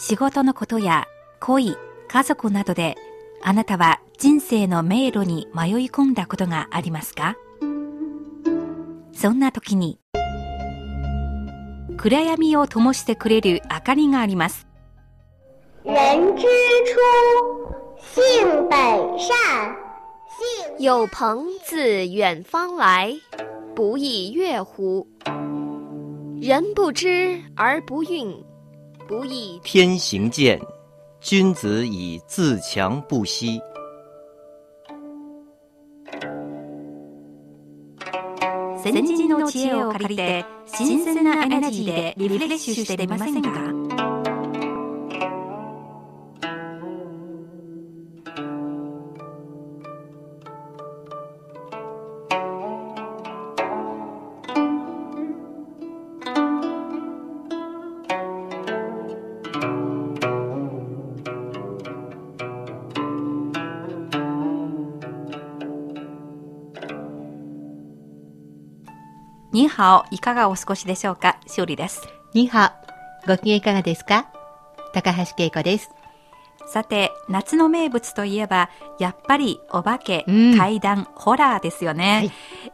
仕事のことや恋、家族などであなたは人生の迷路に迷い込んだことがありますか？そんな時に暗闇を灯してくれる明かりがあります。人之初，性本善。性有朋自远方来，不亦乐乎？人不知而不愠，不亦天行健，君子以自强不息。先人の知恵を借りて新鮮なエナジーでリフレッシュしてみませんか？ニーハオいかがお過ごしでしょうか？しおりです。ニハオ、ご機嫌いかがですか？高橋恵子です。さて、夏の名物といえば、やっぱりお化け、うん怪談、ホラーですよね、はい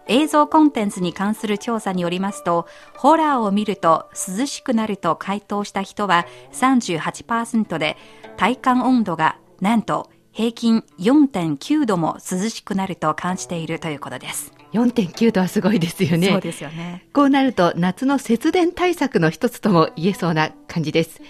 映像コンテンツに関する調査によりますと、ホラーを見ると涼しくなると回答した人は38%で、体感温度がなんと平均4.9度も涼しくなると感じているということです。4.9度はすごいですよね。そうですよね。こうなると夏の節電対策の一つとも言えそうな感じです。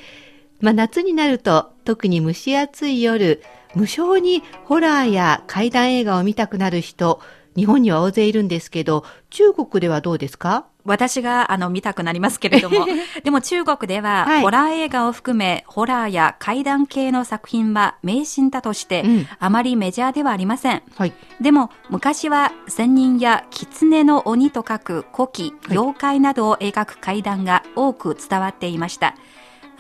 まあ夏になると特に蒸し暑い夜、無性にホラーや怪談映画を見たくなる人、日本には大勢いるんですけど、中国ではどうですか？私があの見たくなりますけれども、でも中国では、はいホラー映画を含め、ホラーや怪談系の作品は迷信だとして、うんあまりメジャーではありません。はい。でも昔は仙人や狐の鬼と書く古希、はい妖怪などを描く怪談が多く伝わっていました。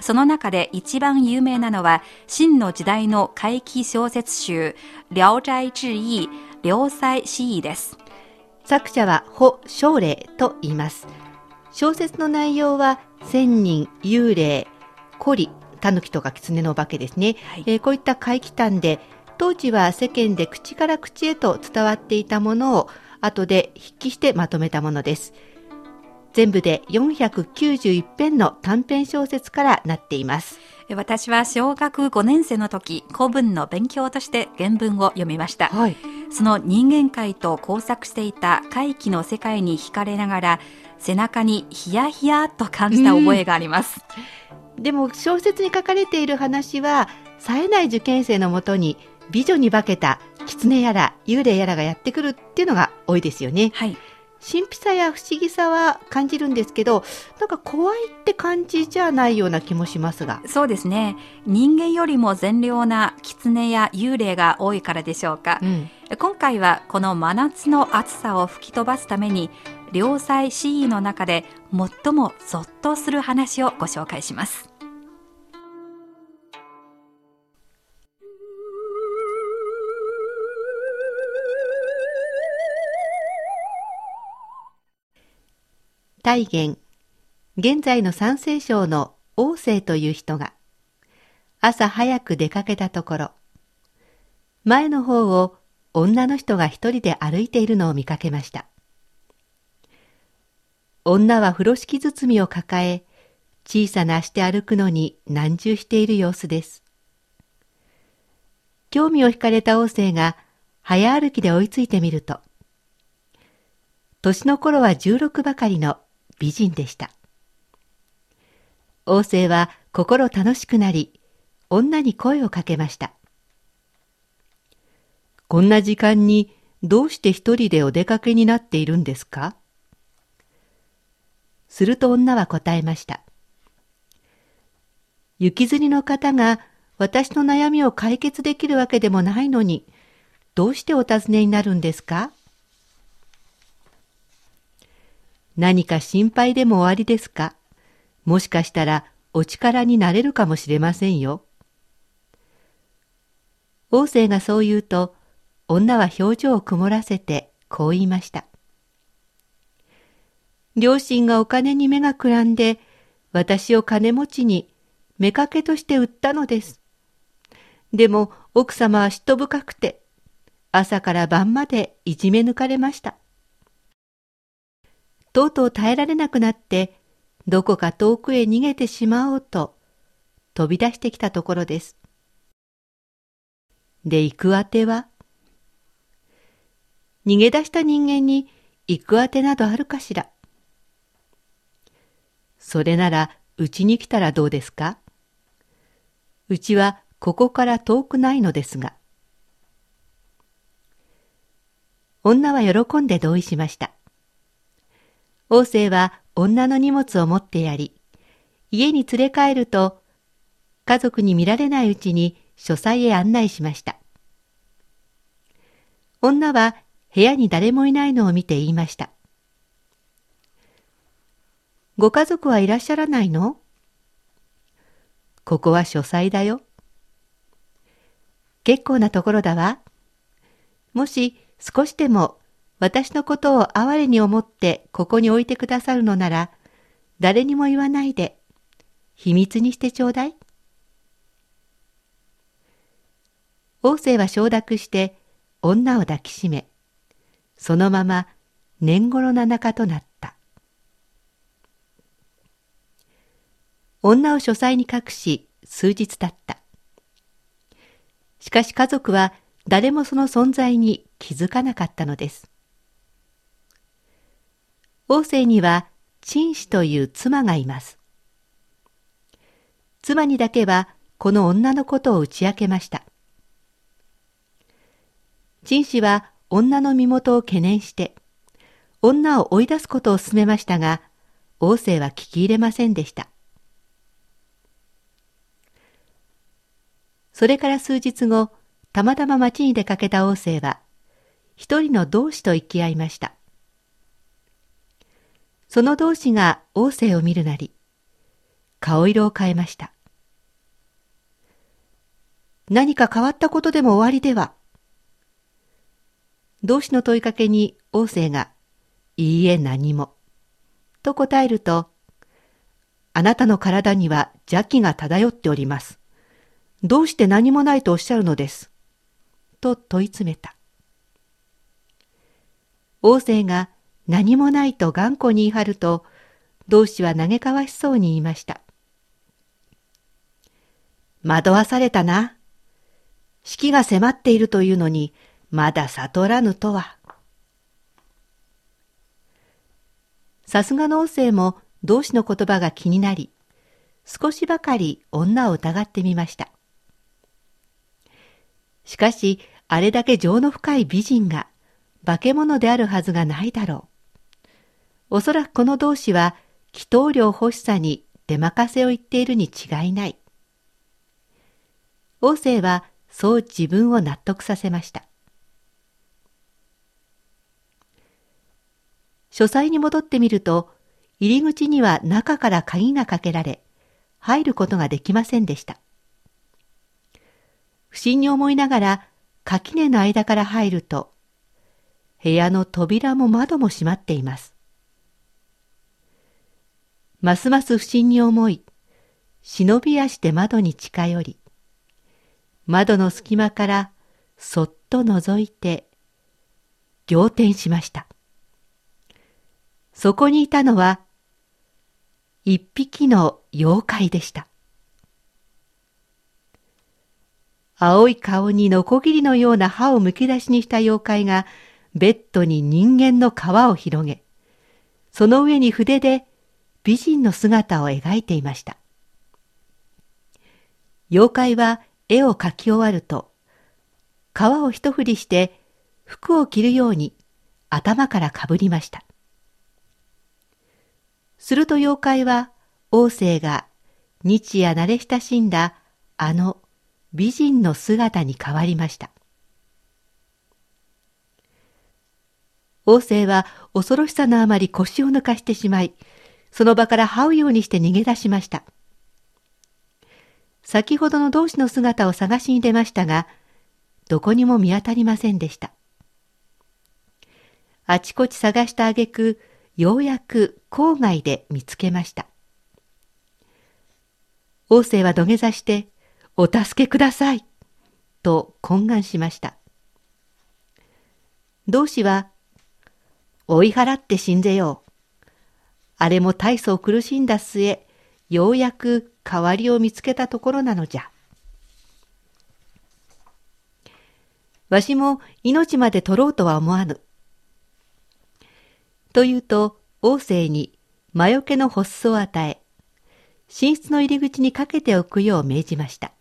その中で一番有名なのは、秦の時代の怪奇小説集、聊斋志異、良妻志異です。作者は保昌霊と言います。小説の内容は仙人、幽霊、古里、狸とか狐のお化けですね。はいえーこういった怪奇譚で、当時は世間で口から口へと伝わっていたものを後で筆記してまとめたものです。全部で491編の短編小説からなっています。私は小学5年生の時、古文の勉強として原文を読みました。はい。その人間界と交錯していた怪奇の世界に惹かれながら、背中にヒヤヒヤと感じた覚えがあります。でも小説に書かれている話は、冴えない受験生のもとに美女に化けた狐やら幽霊やらがやってくるっていうのが多いですよね。はい。神秘さや不思議さは感じるんですけど、なんか怖いって感じじゃないような気もしますが。そうですね。人間よりも善良な狐や幽霊が多いからでしょうか。うん。今回はこの真夏の暑さを吹き飛ばすために、良妻詩意の中で最もゾッとする話をご紹介します。大元、現在の山西省の王政という人が、朝早く出かけたところ、前の方を女の人が一人で歩いているのを見かけました。女は風呂敷包みを抱え、小さな足で歩くのに難渋している様子です。興味を惹かれた王政が早歩きで追いついてみると、年の頃は16ばかりの美人でした。王政は心楽しくなり、女に声をかけました。こんな時間にどうして一人でお出かけになっているんですか？すると女は答えました。雪吊りの方が私の悩みを解決できるわけでもないのに、どうしてお尋ねになるんですか？何か心配でもおありですか？もしかしたらお力になれるかもしれませんよ。王政がそう言うと、女は表情を曇らせてこう言いました。両親がお金に目がくらんで、私を金持ちに、妾として売ったのです。でも奥様は嫉妬深くて、朝から晩までいじめ抜かれました。とうとう耐えられなくなって、どこか遠くへ逃げてしまおうと飛び出してきたところです。で、行くあては逃げ出した人間に行くあてなどあるかしらそれならうちに来たらどうですか？うちはここから遠くないのですが。女は喜んで同意しました。王政は女の荷物を持ってやり、家に連れ帰ると、家族に見られないうちに書斎へ案内しました。女は部屋に誰もいないのを見て言いました。ご家族はいらっしゃらないの？ここは書斎だよ。結構なところだわ。もし少しでも私のことを哀れに思ってここに置いてくださるのなら、誰にも言わないで、秘密にしてちょうだい。王政は承諾して女を抱きしめ、そのまま年頃な仲となった。女を書斎に隠し数日経った。しかし家族は誰もその存在に気づかなかったのです。王政には陳氏という妻がいます。妻にだけはこの女のことを打ち明けました。陳氏は女の身元を懸念して、女を追い出すことを勧めましたが、王政は聞き入れませんでした。それから数日後、たまたま町に出かけた王政は、一人の同志と行き合いました。その同志が王政を見るなり、顔色を変えました。何か変わったことでも終わりでは同志の問いかけに王政が、いいえ何も。と答えると、あなたの体には邪気が漂っております。どうして何もないとおっしゃるのです。と問い詰めた。王政が何もないと頑固に言い張ると、同志は嘆かわしそうに言いました。惑わされたな。死期が迫っているというのに、まだ悟らぬとは。さすがの王政も同志の言葉が気になり、少しばかり女を疑ってみました。しかし、あれだけ情の深い美人が化け物であるはずがないだろう。おそらくこの同士は祈祷料欲しさに出任せを言っているに違いない。王政はそう自分を納得させました。書斎に戻ってみると、入り口には中から鍵がかけられ、入ることができませんでした。不審に思いながら垣根の間から入ると、部屋の扉も窓も閉まっています。ますます不審に思い、忍び足で窓に近寄り、窓の隙間からそっと覗いて、仰天しました。そこにいたのは、一匹の妖怪でした。青い顔にノコギリのような歯をむき出しにした妖怪が、ベッドに人間の皮を広げ、その上に筆で美人の姿を描いていました。妖怪は絵を描き終わると、皮を一振りして服を着るように頭からかぶりました。すると妖怪は王政が日夜慣れ親しんだあの美人の姿に変わりました。王政は恐ろしさのあまり腰を抜かしてしまい、その場から這うようにして逃げ出しました。先ほどの同志の姿を探しに出ましたが、どこにも見当たりませんでした。あちこち探した挙句、ようやく郊外で見つけました。王政は土下座して、お助けください。と懇願しました。同志は、追い払って死んでよう。あれも大層苦しんだ末、ようやく代わりを見つけたところなのじゃ。わしも命まで取ろうとは思わぬ。と言うと、王政に魔除けの発作を与え、寝室の入り口にかけておくよう命じました。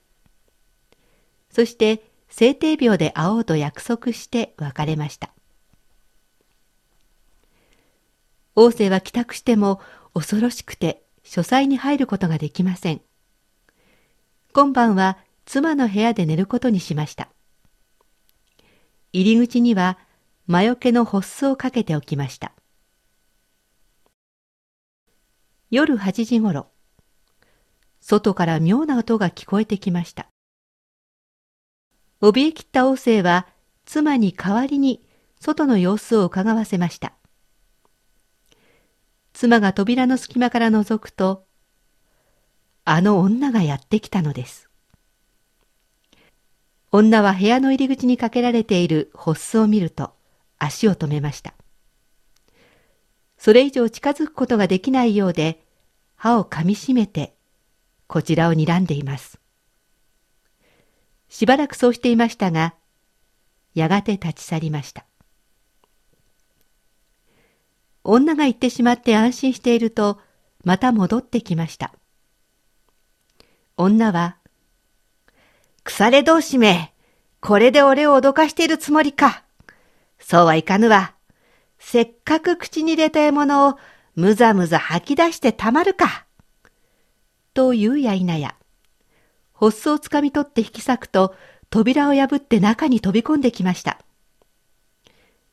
そして、聖帝廟で会おうと約束して別れました。王政は帰宅しても恐ろしくて書斎に入ることができません。今晩は妻の部屋で寝ることにしました。入り口には魔除けの発巣をかけておきました。夜8時ごろ、外から妙な音が聞こえてきました。怯えきった王政は妻に代わりに外の様子を伺わせました。妻が扉の隙間から覗くと、あの女がやってきたのです。女は部屋の入り口にかけられている発巣を見ると足を止めました。それ以上近づくことができないようで歯を噛みしめてこちらを睨んでいます。しばらくそうしていましたが、やがて立ち去りました。女が行ってしまって安心していると、また戻ってきました。女は、腐れ同士め、これで俺を脅かしているつもりか。そうはいかぬわ。せっかく口に入れた獲物をむざむざ吐き出してたまるか。と言うや否や、発巣をつかみ取って引き裂くと、扉を破って中に飛び込んできました。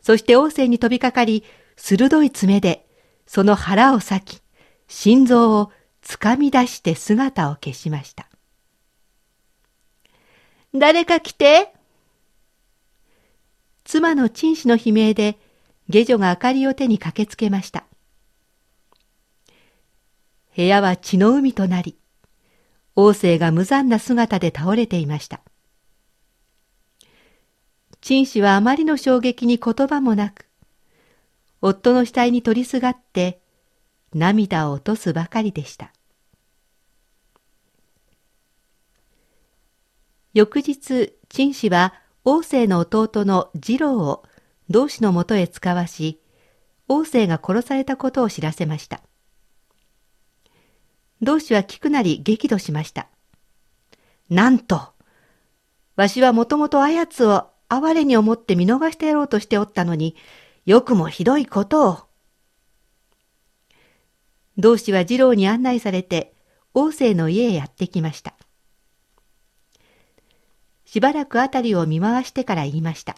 そして王政に飛びかかり、鋭い爪で、その腹を裂き、心臓をつかみ出して姿を消しました。誰か来て？妻の陳氏の悲鳴で、下女が明かりを手に駆けつけました。部屋は血の海となり、王政が無残な姿で倒れていました。陳氏はあまりの衝撃に言葉もなく、夫の額に取りすがって涙を落とすばかりでした。翌日、陳氏は王政の弟の次郎を同志のもとへ使わし、王政が殺されたことを知らせました。同志は聞くなり激怒しました。なんと、わしはもともとあやつを哀れに思って見逃してやろうとしておったのに、よくもひどいことを。同志は次郎に案内されて、王政の家へやってきました。しばらくあたりを見回してから言いました。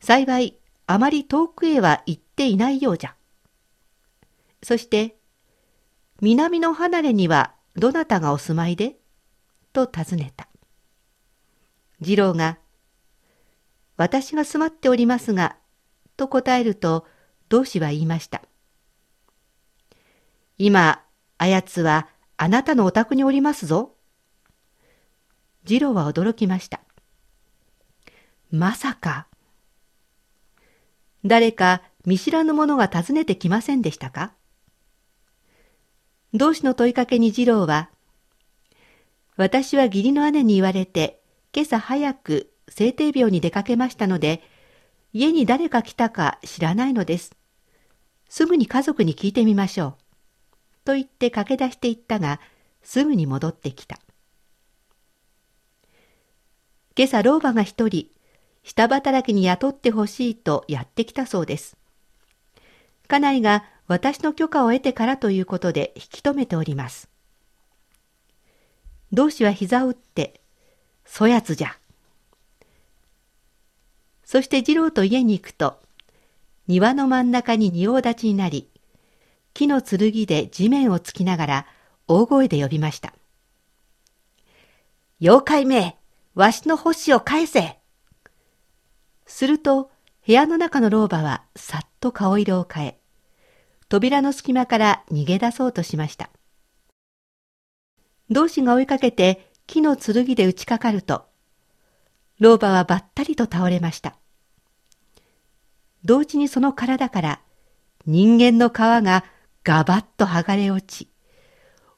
幸い、あまり遠くへは行っていないようじゃ。そして、南の離れにはどなたがお住まいで？と尋ねた。次郎が、私が住まっておりますが、と答えると、同志は言いました。今、あやつはあなたのお宅におりますぞ。次郎は驚きました。まさか。誰か見知らぬ者が訪ねてきませんでしたか？同志の問いかけに次郎は、私は義理の姉に言われて、今朝早く聖帝廟に出かけましたので、家に誰か来たか知らないのです。すぐに家族に聞いてみましょう。と言って駆け出していったが、すぐに戻ってきた。今朝老婆が一人、下働きに雇ってほしいとやってきたそうです。家内が私の許可を得てからということで引き止めております。同志は膝を打って、そやつじゃ。そして次郎と家に行くと、庭の真ん中に仁王立ちになり、木の剣で地面を突きながら大声で呼びました。妖怪めわしの星を返せすると、部屋の中の老婆はさっと顔色を変え、扉の隙間から逃げ出そうとしました。同志が追いかけて木の剣で打ちかかると、老婆はばったりと倒れました。同時にその体から人間の皮がガバッと剥がれ落ち、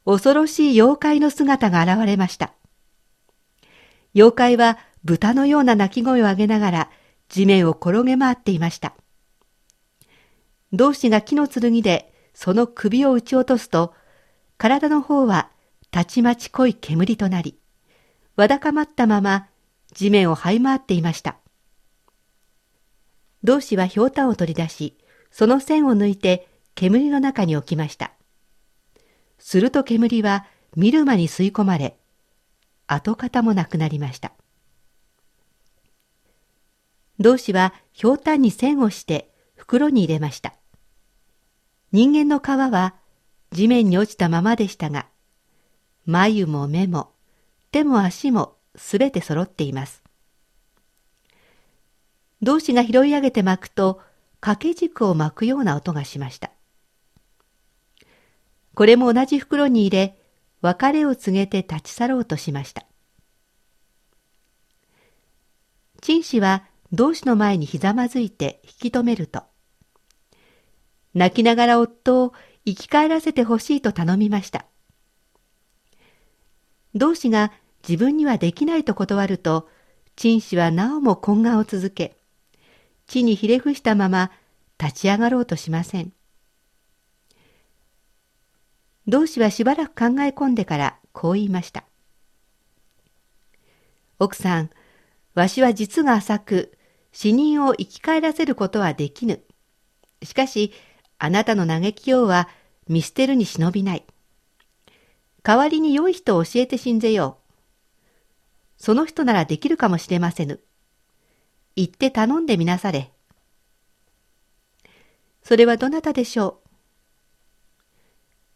恐ろしい妖怪の姿が現れました。妖怪は豚のような鳴き声を上げながら地面を転げ回っていました。同志が木の剣でその首を打ち落とすと、体の方はたちまち濃い煙となり、わだかまったまま地面を這い回っていました。同志はひょうたんを取り出し、その線を抜いて煙の中に置きました。すると煙は見る間に吸い込まれ、跡形もなくなりました。同志はひょうたんに線をして袋に入れました。人間の皮は地面に落ちたままでしたが、眉も目も手も足もすべて揃っています。同志が拾い上げて巻くと掛け軸を巻くような音がしました。これも同じ袋に入れ、別れを告げて立ち去ろうとしました。陳氏は同志の前にひざまずいて引き止めると、泣きながら夫を生き返らせてほしいと頼みました。同志が自分にはできないと断ると、陳氏はなおも懇願を続け、地にひれ伏したまま立ち上がろうとしません。同志はしばらく考え込んでからこう言いました。奥さん、わしは実が浅く、死人を生き返らせることはできぬ。しかし、あなたの嘆きようは見捨てるに忍びない。代わりに良い人を教えて信ぜよう。その人ならできるかもしれませぬ。行って頼んでみなされ。それはどなたでしょ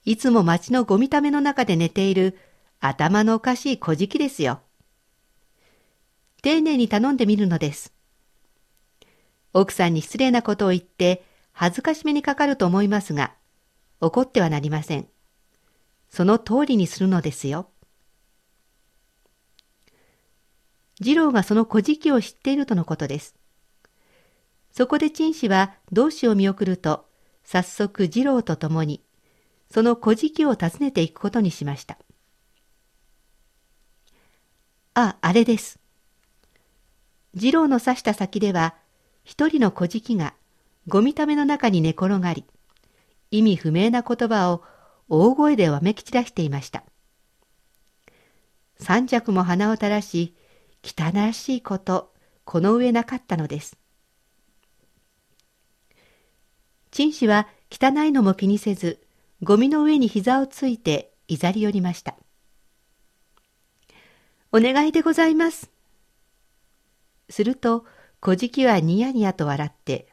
う？いつも町のゴミための中で寝ている頭のおかしい小じきですよ。丁寧に頼んでみるのです。奥さんに失礼なことを言って恥ずかしめにかかると思いますが、怒ってはなりません。その通りにするのですよ。次郎がその小じきを知っているとのことです。そこで陳氏は同志を見送ると、早速次郎と共にその小じを訪ねていくことにしました。あ、あれです。次郎の指した先では、一人の小じがゴミための中に寝転がり、意味不明な言葉を大声でわめき散らしていました。三尺も鼻を垂らし、汚らしいこと、この上なかったのです。陳氏は汚いのも気にせず、ゴミの上に膝をついていざり寄りました。お願いでございます。すると、小じきはニヤニヤと笑って、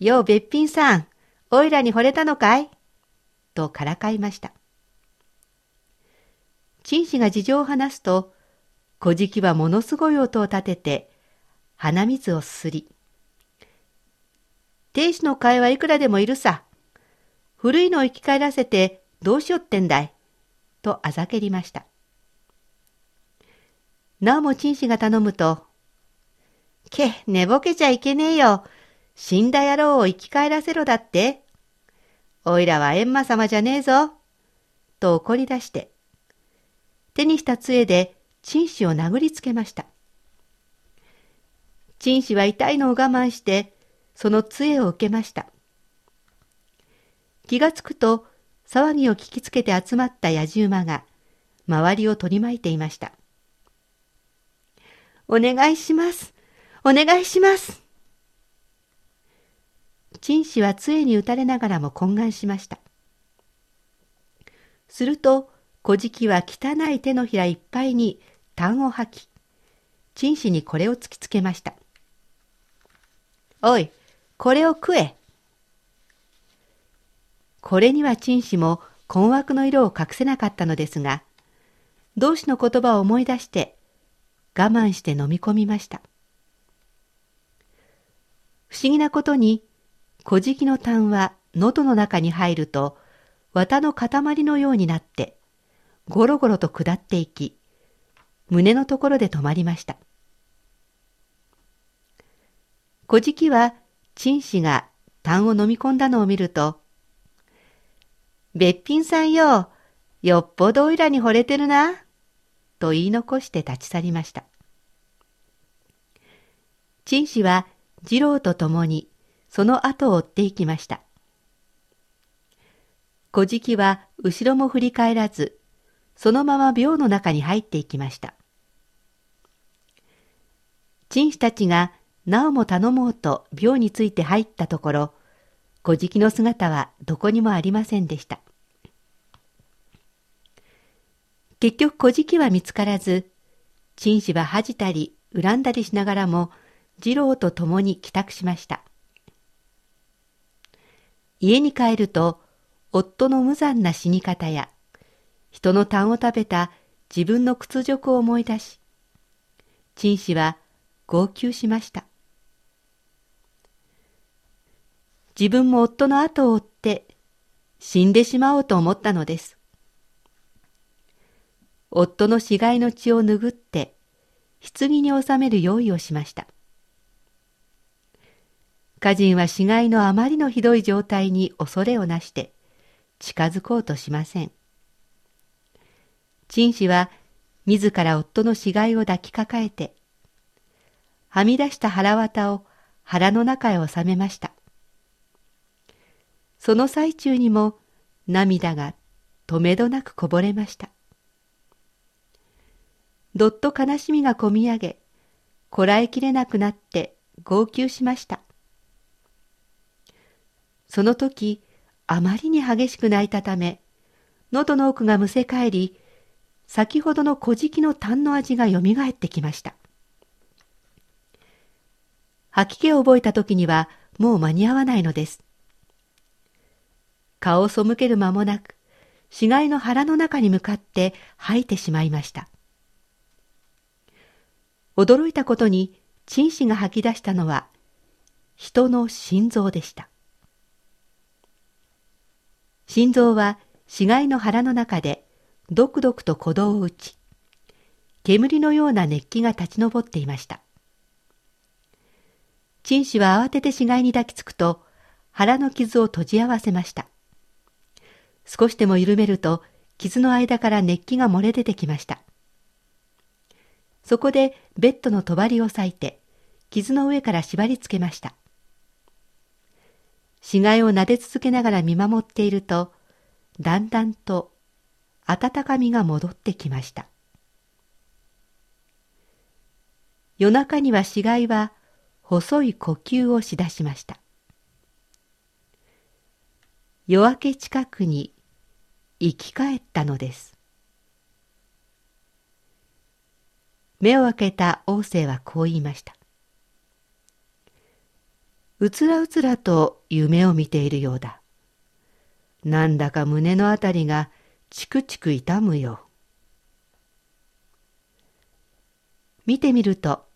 ようべっぴんさん、おいらに惚れたのかい？とからかいました。陳氏が事情を話すと、小じはものすごい音を立てて、鼻水をすすり、亭主の替えはいくらでもいるさ。古いのを生き返らせてどうしよってんだい？とあざけりました。なおも陳氏が頼むと、け、寝ぼけちゃいけねえよ。死んだ野郎を生き返らせろだって。おいらは閻魔様じゃねえぞ。と怒り出して、手にした杖で陳氏を殴りつけました。陳氏は痛いのを我慢して、その杖を受けました。気がつくと騒ぎを聞きつけて集まった野じ馬が周りを取り巻いていました。お願いします。お願いします。陳氏は杖に打たれながらも懇願しました。すると、小じは汚い手のひらいっぱいに痰を吐き、陳氏にこれを突きつけました。おい、これを食え。これには陳氏も困惑の色を隠せなかったのですが、同志の言葉を思い出して我慢して飲み込みました。不思議なことに、小じの痰は喉の中に入ると、綿の塊のようになって、ゴロゴロと下っていき、胸のところで止まりました。小じは、陳氏が痰を飲み込んだのを見ると、べっぴんさんよ、よっぽどおいらに惚れてるな、と言い残して立ち去りました。陳氏は次郎と共にその後を追っていきました。小じは後ろも振り返らず、そのまま廟の中に入っていきました。陳氏たちがなおも頼もうと廟について入ったところ、小じの姿はどこにもありませんでした。結局小じは見つからず、陳氏は恥じたり恨んだりしながらも、次郎と共に帰宅しました。家に帰ると、夫の無残な死に方や、人の痰を食べた自分の屈辱を思い出し、陳氏は号泣しました。自分も夫の後を追って死んでしまおうと思ったのです。夫の死骸の血を拭って、棺に収める用意をしました。歌人は死骸のあまりのひどい状態に恐れをなして近づこうとしません。陳氏は自ら夫の死骸を抱きかかえて、はみ出した腹綿を腹の中へ収めました。その最中にも涙がとめどなくこぼれました。どっと悲しみがこみ上げ、こらえきれなくなって号泣しました。その時、あまりに激しく泣いたため、喉の奥がむせ返り、先ほどの小じきの痰の味がよみがえってきました。吐き気を覚えた時にはもう間に合わないのです。顔を背ける間もなく、死骸の腹の中に向かって吐いてしまいました。驚いたことに、陳氏が吐き出したのは、人の心臓でした。心臓は死骸の腹の中でドクドクと鼓動を打ち、煙のような熱気が立ち上っていました。陳氏は慌てて死骸に抱きつくと、腹の傷を閉じ合わせました。少しでも緩めると、傷の間から熱気が漏れ出てきました。そこでベッドの帳を裂いて、傷の上から縛り付けました。死骸を撫で続けながら見守っていると、だんだんと温かみが戻ってきました。夜中には死骸は細い呼吸をしだしました。夜明け近くに生き返ったのです。目を開けた王政はこう言いました。うつらうつらと夢を見ているようだ。なんだか胸のあたりがチクチク痛むよ。見てみると、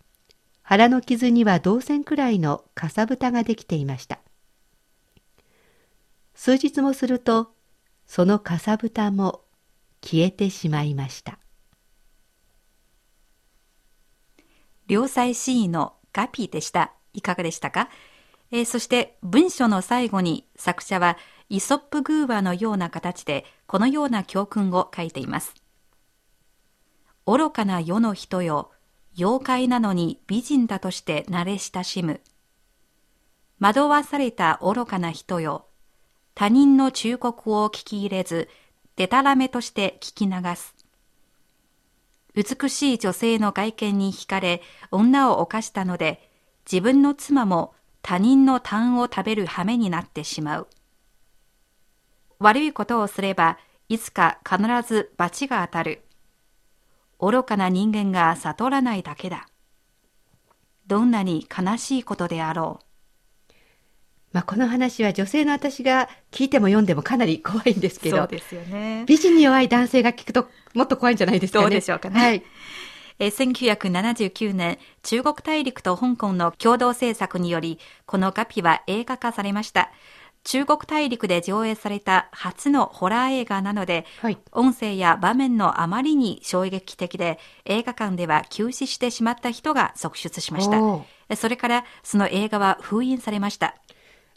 腹の傷には銅線くらいのかさぶたができていました。数日もすると、そのかさぶたも消えてしまいました。良妻シーのガピーでした。いかがでしたか？えー、そして文章の最後に作者はイソップ寓話のような形でこのような教訓を書いています。愚かな世の人よ、妖怪なのに美人だとして慣れ親しむ。惑わされた愚かな人よ、他人の忠告を聞き入れず、でたらめとして聞き流す。美しい女性の外見に惹かれ、女を犯したので、自分の妻も他人の痰を食べる羽目になってしまう。悪いことをすれば、いつか必ず罰が当たる。愚かな人間が悟らないだけだ。どんなに悲しいことであろう。まあ、この話は女性の私が聞いても読んでもかなり怖いんですけど。そうですよね。美人に弱い男性が聞くともっと怖いんじゃないですかね。どうでしょうかね。はい。え1979年、中国大陸と香港の共同制作により、このカピは映画化されました。中国大陸で上映された初のホラー映画なので、はい。音声や場面のあまりに衝撃的で、映画館では休止してしまった人が続出しました。それから、その映画は封印されました。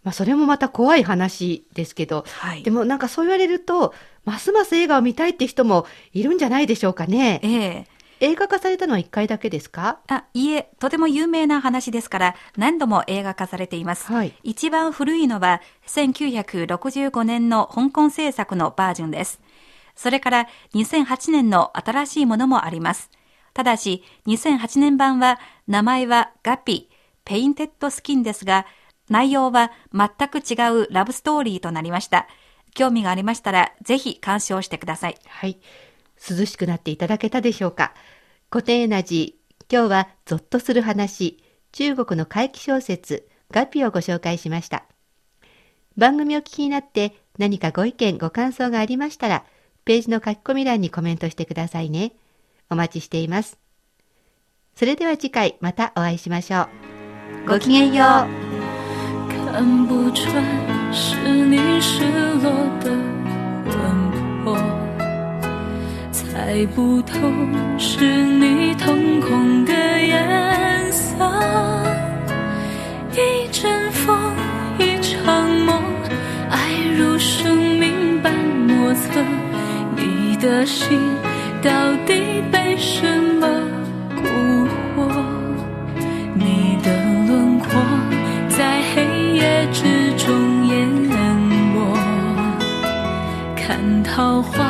まあ、それもまた怖い話ですけど、はいでもなんかそう言われると、ますます映画を見たいって人もいるんじゃないでしょうかね。ええ映画化されたのは1回だけですか？あ、いえ、とても有名な話ですから、何度も映画化されています。はい一番古いのは、1965年の香港制作のバージョンです。それから、2008年の新しいものもあります。ただし、2008年版は、名前は画皮、Painted Skin ですが、内容は全く違うラブストーリーとなりました。興味がありましたら、ぜひ鑑賞してください。はい。涼しくなっていただけたでしょうか？古典エナジー、今日はゾッとする話、中国の怪奇小説、画皮をご紹介しました。番組を聞きになって何かご意見、ご感想がありましたら、ページの書き込み欄にコメントしてくださいね。お待ちしています。それでは次回またお会いしましょう。ごきげんよう。猜不透是你瞳孔的颜色。一阵风，一场梦，爱如生命般莫测。你的心到底被什么蛊惑？你的轮廓在黑夜之中淹没，看桃花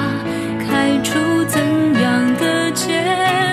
的